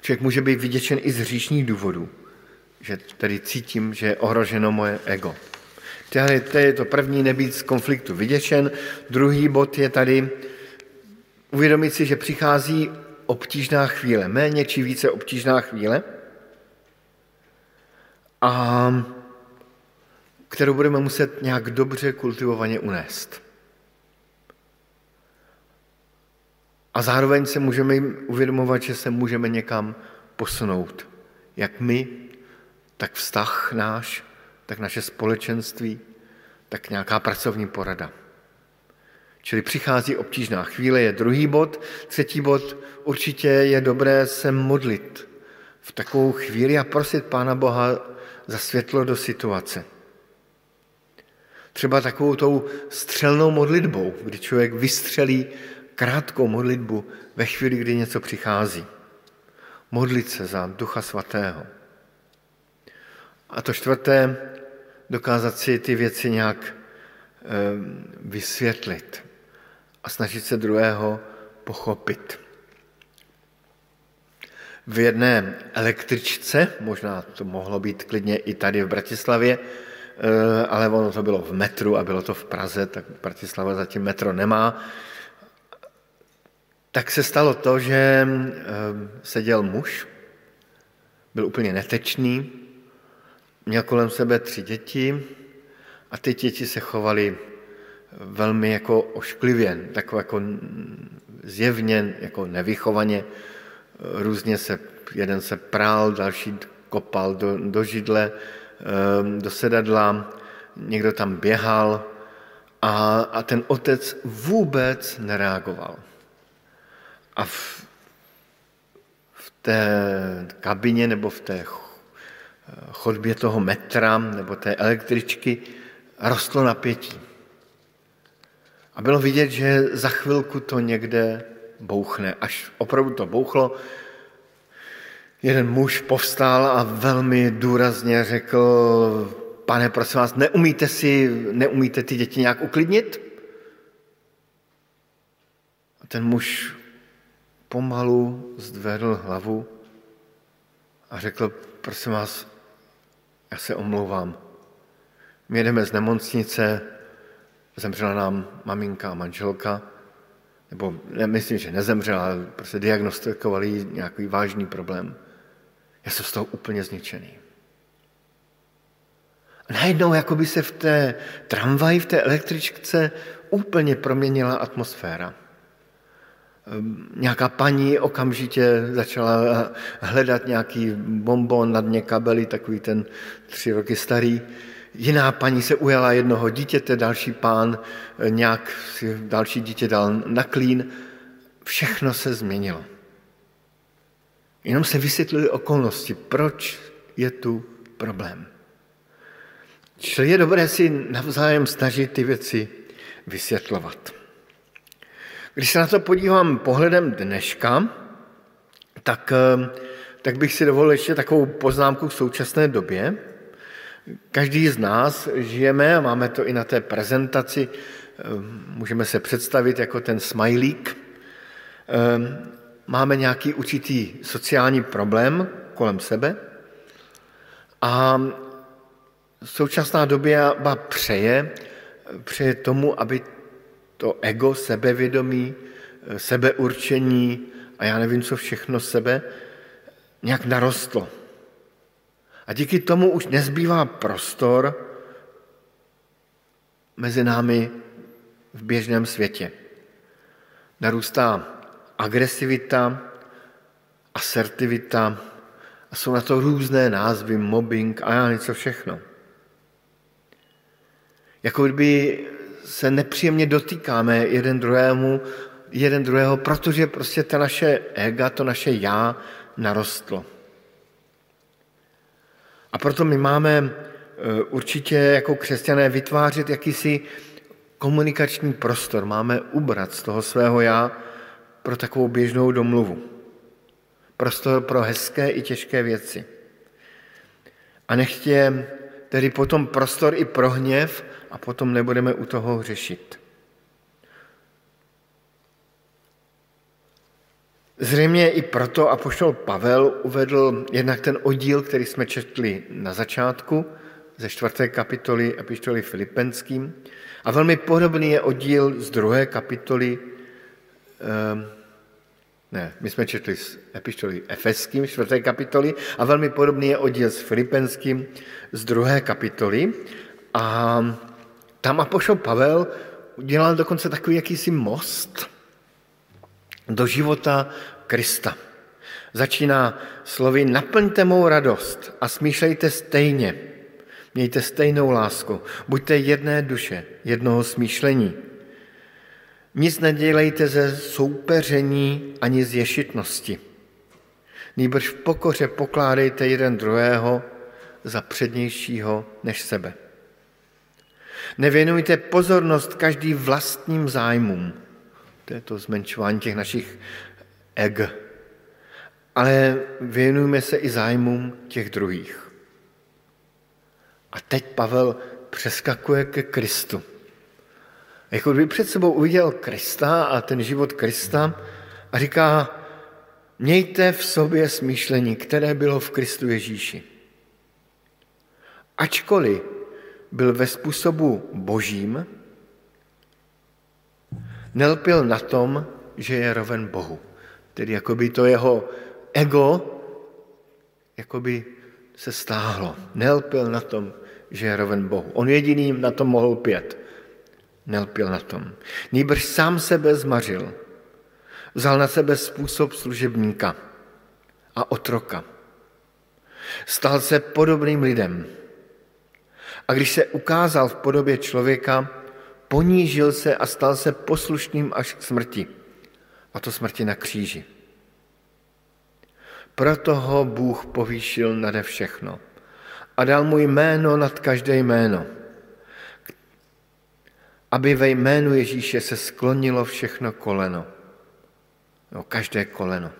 Člověk může být vyděšen i z hříšných důvodů, že tady cítím, že je ohroženo moje ego. To je to první, nebýt z konfliktu vyděšen. Druhý bod je tady uvědomit si, že přichází obtížná chvíle, méně či více obtížná chvíle, a kterou budeme muset nějak dobře kultivovaně unést. A zároveň se můžeme uvědomovat, že se můžeme někam posunout. Jak my, tak vztah náš, tak naše společenství, tak nějaká pracovní porada. Čili přichází obtížná chvíle, je druhý bod. Třetí bod, určitě je dobré se modlit v takovou chvíli a prosit Pána Boha za světlo do situace. Třeba takovou tou střelnou modlitbou, kdy člověk vystřelí krátkou modlitbu ve chvíli, kdy něco přichází. Modlit se za Ducha Svatého. A to čtvrté, dokázat si ty věci nějak eh, vysvětlit a snažit se druhého pochopit. V jedné električce, možná to mohlo být klidně i tady v Bratislavě, eh, ale ono to bylo v metru a bylo to v Praze, tak Bratislava zatím metro nemá, tak se stalo to, že eh, seděl muž, byl úplně netečný, měl kolem sebe tři děti a ty děti se chovaly velmi jako ošklivě, tak jako zjevně, jako nevychovaně. Různě se, jeden se prál, další kopal do, do židle, ehm, do sedadla, někdo tam běhal a, a ten otec vůbec nereagoval. A v, v té kabině nebo v té chodbě toho metra nebo té električky rostlo napětí. A bylo vidět, že za chvilku to někde bouchne. Až opravdu to bouchlo, jeden muž povstal a velmi důrazně řekl, pane, prosím vás, neumíte si, neumíte ty děti nějak uklidnit? A ten muž pomalu zdvedl hlavu a řekl, prosím vás, já se omlouvám. My jedeme z nemocnice, Zemřela nám maminka a manželka, nebo nemyslím, že nezemřela, ale prostě diagnostikovali nějaký vážný problém. Já jsem z toho úplně zničený. A najednou jako by se v té tramvaji, v té električce úplně proměnila atmosféra. Ehm, nějaká paní okamžitě začala hledat nějaký bonbon na dně kabely, takový ten tři roky starý, jiná paní se ujala jednoho dítěte, další pán eh, nějak si další dítě dal na klín. Všechno se změnilo. Jenom se vysvětlily okolnosti, proč je tu problém. Čili je dobré si navzájem snažit ty věci vysvětlovat. Když se na to podívám pohledem dneška, tak, eh, tak bych si dovolil ještě takovou poznámku k současné době. Každý z nás žijeme, a máme to i na té prezentaci, eh, můžeme se představit jako ten smajlík, eh, máme nějaký určitý sociální problém kolem sebe a současná doba přeje, přeje tomu, aby to ego, sebevědomí, sebeurčení a já nevím, co všechno sebe, nějak narostlo. A díky tomu už nezbývá prostor mezi námi v běžném světě. Narůstá agresivita, asertivita a jsou na to různé názvy, mobbing a já něco všechno. Jako kdyby se nepříjemně dotýkáme jeden druhému, jeden druhého, protože prostě ta naše ega, to naše já narostlo. A proto my máme e, určitě jako křesťané vytvářet jakýsi komunikační prostor. Máme ubrat z toho svého já pro takovou běžnou domluvu. Prostor pro hezké i těžké věci. A nechtě tedy potom prostor i pro hněv a potom nebudeme u toho řešit. Zřejmě i proto apoštol Pavel uvedl jednak ten oddíl, který jsme četli na začátku, ze čtvrté kapitoly epištoly Filipenským. A velmi podobný je oddíl z druhé kapitoly, um, ne, my jsme četli z epištoly Efeským, čtvrté kapitoly, a velmi podobný je oddíl s Filipenským z druhé kapitoly. A tam apoštol Pavel udělal dokonce takový jakýsi most do života Krista. Začíná slovy naplňte mou radost a smýšlejte stejně. Mějte stejnou lásku. Buďte jedné duše, jednoho smýšlení. Nic nedělejte ze soupeření ani z ješitnosti. Nýbrž v pokoře pokládejte jeden druhého za přednějšího než sebe. Nevěnujte pozornost každý vlastním zájmům. To je to zmenšování těch našich eg. Ale věnujme se i zájmům těch druhých. A teď Pavel přeskakuje ke Kristu. Jako kdyby před sebou uviděl Krista a ten život Krista a říká, mějte v sobě smýšlení, které bylo v Kristu Ježíši. Ačkoliv byl ve způsobu božím, nelpil na tom, že je roven Bohu. Tedy jakoby to jeho ego jakoby se stáhlo. Nelpil na tom, že je roven Bohu. On jediný na tom mohl pět. Nelpil na tom. Nýbrž sám sebe zmařil. Vzal na sebe způsob služebníka a otroka. Stal se podobným lidem a když se ukázal v podobě člověka, ponížil se a stal se poslušným až k smrti. A to smrti na kříži. Proto ho Bůh povýšil nade všechno a dal mu jméno nad každé jméno, aby ve jménu Ježíše se sklonilo všechno koleno. No, každé koleno.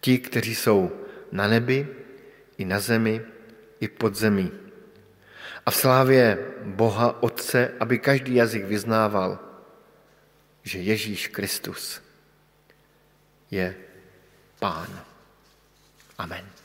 Ti, kteří jsou na nebi, i na zemi, i pod zemí a v slávě Boha Otce, aby každý jazyk vyznával, že Ježíš Kristus je Pán. Amen.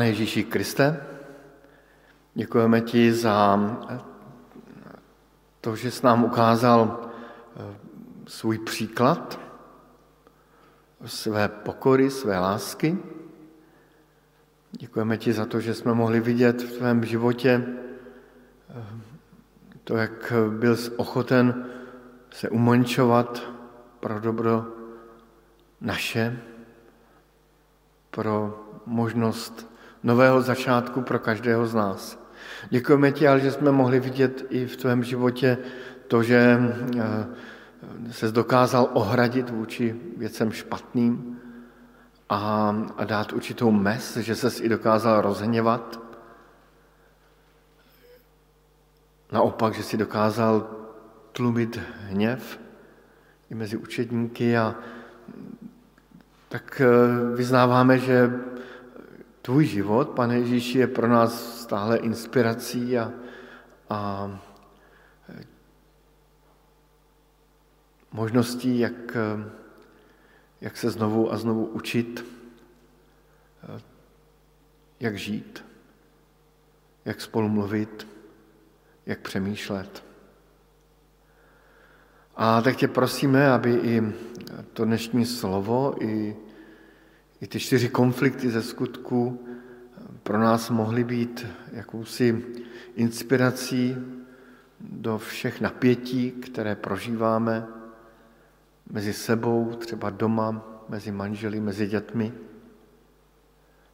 Pane Ježíši Kriste, děkujeme ti za to, že jsi nám ukázal eh, svůj příklad, své pokory, své lásky. Děkujeme ti za to, že jsme mohli vidět v tvém životě eh, to, jak byl ochoten se umončovat pro dobro naše, pro možnost nového začátku pro každého z nás. Děkujeme ti, ale že jsme mohli vidět i v tvém životě to, že eh, se dokázal ohradit vůči věcem špatným a, a dát určitou mes, že se i dokázal rozhněvat. Naopak, že si dokázal tlumit hněv i mezi učedníky a tak eh, vyznáváme, že tvůj život, pane Ježíši, je pro nás stále inspirací a, a možností, jak, jak se znovu a znovu učit, jak žít, jak spolu mluvit, jak přemýšlet. A tak tě prosíme, aby i to dnešní slovo, i i ty čtyři konflikty ze skutku pro nás mohly být jakousi inspirací do všech napětí, které prožíváme mezi sebou, třeba doma, mezi manželi, mezi dětmi,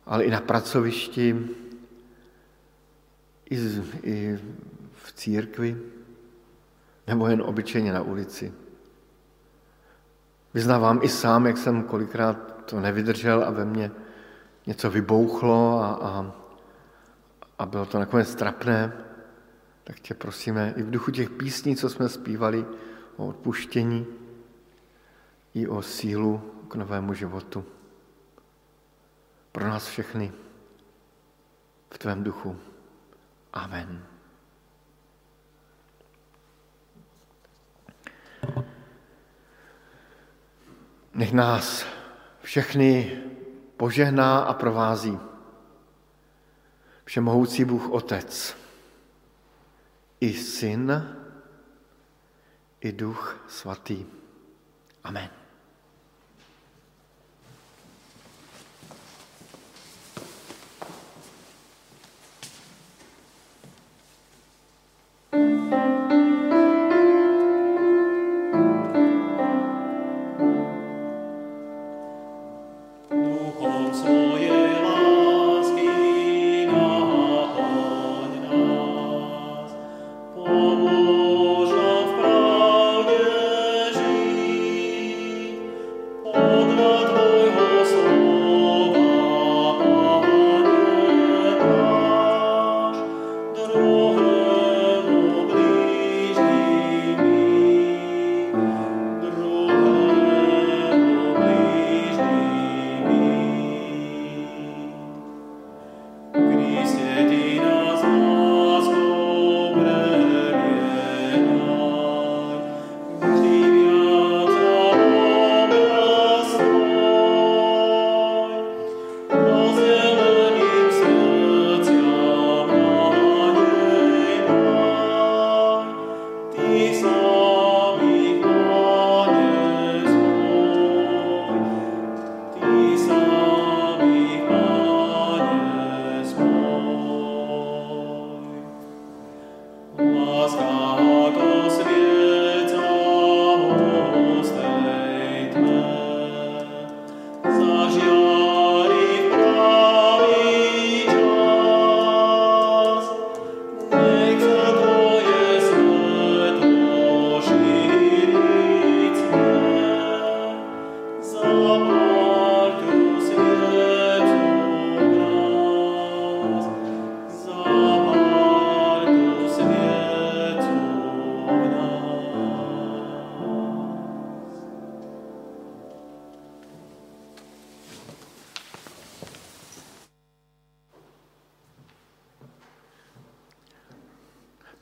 ale i na pracovišti, i, i v církvi, nebo jen obyčejně na ulici. Vyznávám i sám, jak jsem kolikrát to nevydržel a ve mně něco vybouchlo a, a, a bylo to nakonec trapné, tak tě prosíme i v duchu těch písní, co jsme zpívali o odpuštění, i o sílu k novému životu. Pro nás všechny v tvém duchu. Amen. Nech nás všechny požehná a provází. Všemohoucí Bůh Otec, i Syn, i Duch Svatý. Amen.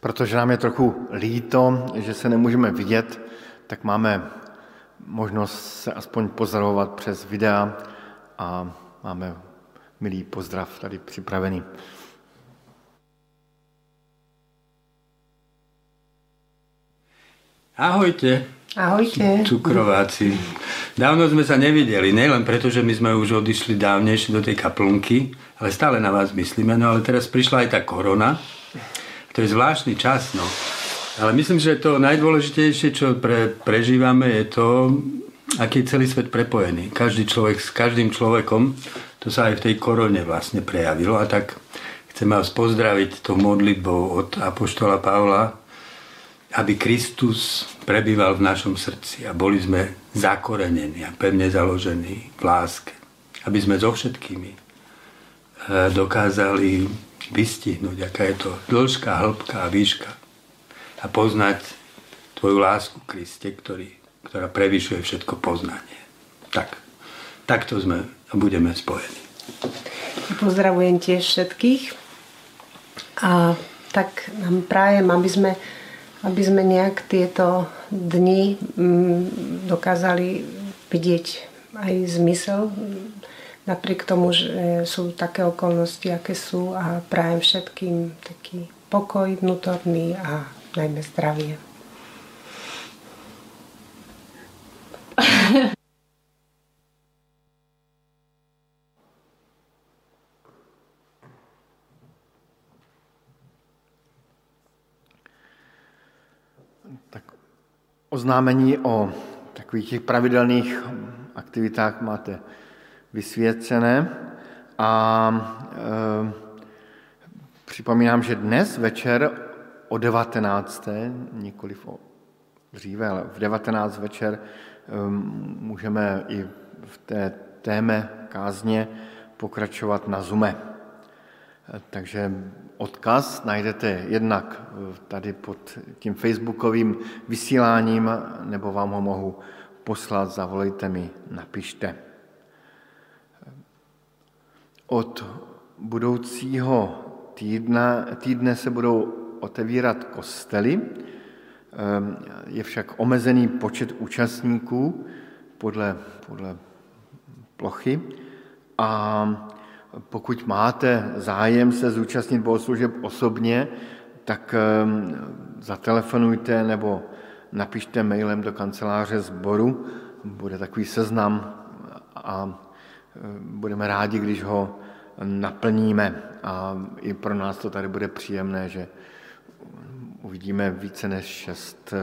Protože nám je trochu líto, že se nemůžeme vidět, tak máme možnost se aspoň pozorovat přes videa a máme milý pozdrav tady připravený. Ahojte. Ahojte. Cukrováci. Dávno sme sa nevideli, nielen preto, že my sme už odišli dávnejšie do tej kaplnky, ale stále na vás myslíme. No ale teraz prišla aj tá korona. To je zvláštny čas, no. Ale myslím, že to najdôležitejšie, čo pre, prežívame, je to, aký je celý svet prepojený. Každý človek s každým človekom, to sa aj v tej korone vlastne prejavilo. A tak chcem vás pozdraviť tou modlitbou od Apoštola Pavla, aby Kristus prebýval v našom srdci a boli sme zakorenení a pevne založení v láske. Aby sme so všetkými e, dokázali vystihnúť, aká je to dĺžka, hĺbka a výška a poznať Tvoju lásku, Kriste, ktorý, ktorá prevyšuje všetko poznanie. Tak, takto sme a budeme spojení. Pozdravujem tiež všetkých a tak nám prajem, aby sme aby sme nejak tieto dni mm, dokázali vidieť aj zmysel, napriek tomu, že sú také okolnosti, aké sú a prajem všetkým taký pokoj vnútorný a najmä zdravie. Oznámení o takových těch pravidelných aktivitách máte vysvěcené a e, připomínám, že dnes večer o 19. nikoliv o dříve, ale v 19 večer e, můžeme i v té téme kázně pokračovat na Zume. Takže Odkaz najdete jednak tady pod tím facebookovým vysíláním, nebo vám ho mohu poslat, zavolejte mi, napište. Od budoucího týdne, týdne se budou otevírat kostely, je však omezený počet účastníků podle, podle plochy. A pokud máte zájem se zúčastnit bohoslužeb osobně, tak ehm, zatelefonujte nebo napište mailem do kanceláře sboru, bude takový seznam a ehm, budeme rádi, když ho naplníme. A i pro nás to tady bude příjemné, že uvidíme více než šest,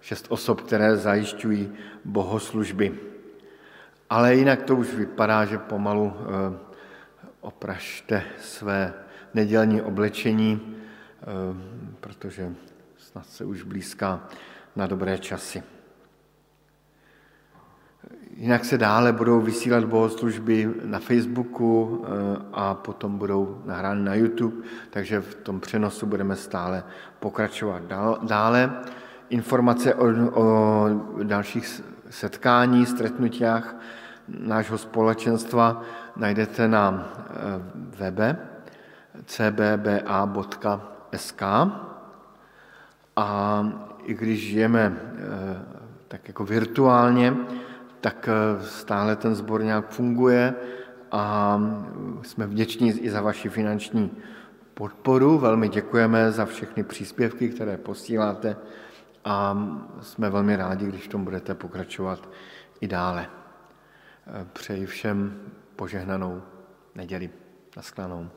šest osob, které zajišťují bohoslužby. Ale jinak to už vypadá, že pomalu ehm, opražte své nedělní oblečení, eh, protože snad se už blízká na dobré časy. Jinak se dále budou vysílat bohoslužby na Facebooku eh, a potom budou nahrány na YouTube, takže v tom přenosu budeme stále pokračovat dále. Informace o, o dalších setkání, stretnutiach nášho společenstva najdete na eh, webe cbba.sk a i když žijeme eh, tak jako virtuálně, tak eh, stále ten sbor nějak funguje a jsme vděční i za vaši finanční podporu. Velmi děkujeme za všechny příspěvky, které posíláte a jsme velmi rádi, když v tom budete pokračovat i dále. Přeji všem požehnanou neděli. Naschledanou.